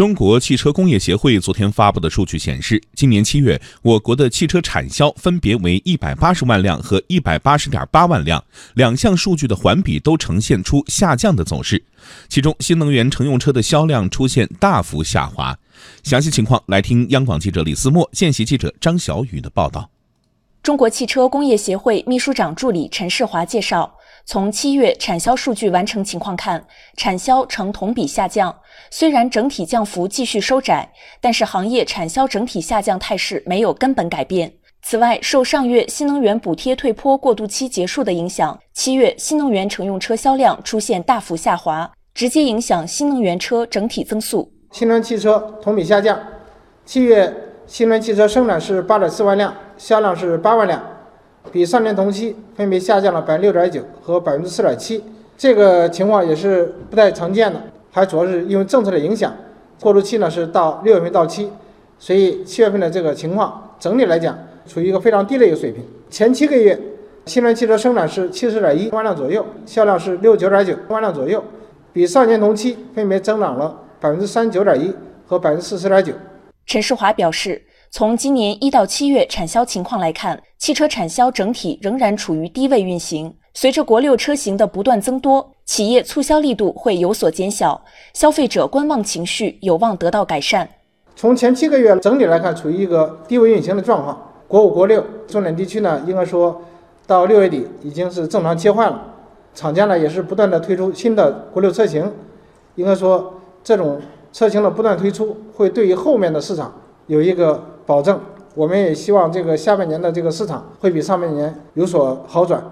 中国汽车工业协会昨天发布的数据显示，今年七月，我国的汽车产销分别为一百八十万辆和一百八十点八万辆，两项数据的环比都呈现出下降的走势。其中，新能源乘用车的销量出现大幅下滑。详细情况，来听央广记者李思墨、见习记者张小雨的报道。中国汽车工业协会秘书长助理陈世华介绍。从七月产销数据完成情况看，产销呈同比下降。虽然整体降幅继续收窄，但是行业产销整体下降态势没有根本改变。此外，受上月新能源补贴退坡过渡期结束的影响，七月新能源乘用车销量出现大幅下滑，直接影响新能源车整体增速。新能源汽车同比下降，七月新能源汽车生产是八点四万辆，销量是八万辆。比上年同期分别下降了百分之六点九和百分之四点七，这个情况也是不太常见的，还主要是因为政策的影响，过渡期呢是到六月份到期，所以七月份的这个情况整体来讲处于一个非常低的一个水平。前七个月，新能源汽车生产是七十点一万辆左右，销量是六九点九万辆左右，比上年同期分别增长了百分之三十九点一和百分之四十点九。陈世华表示。从今年一到七月产销情况来看，汽车产销整体仍然处于低位运行。随着国六车型的不断增多，企业促销力度会有所减小，消费者观望情绪有望得到改善。从前七个月整体来看，处于一个低位运行的状况。国五、国六重点地区呢，应该说到六月底已经是正常切换了。厂家呢也是不断的推出新的国六车型，应该说这种车型的不断推出，会对于后面的市场有一个。保证，我们也希望这个下半年的这个市场会比上半年有所好转。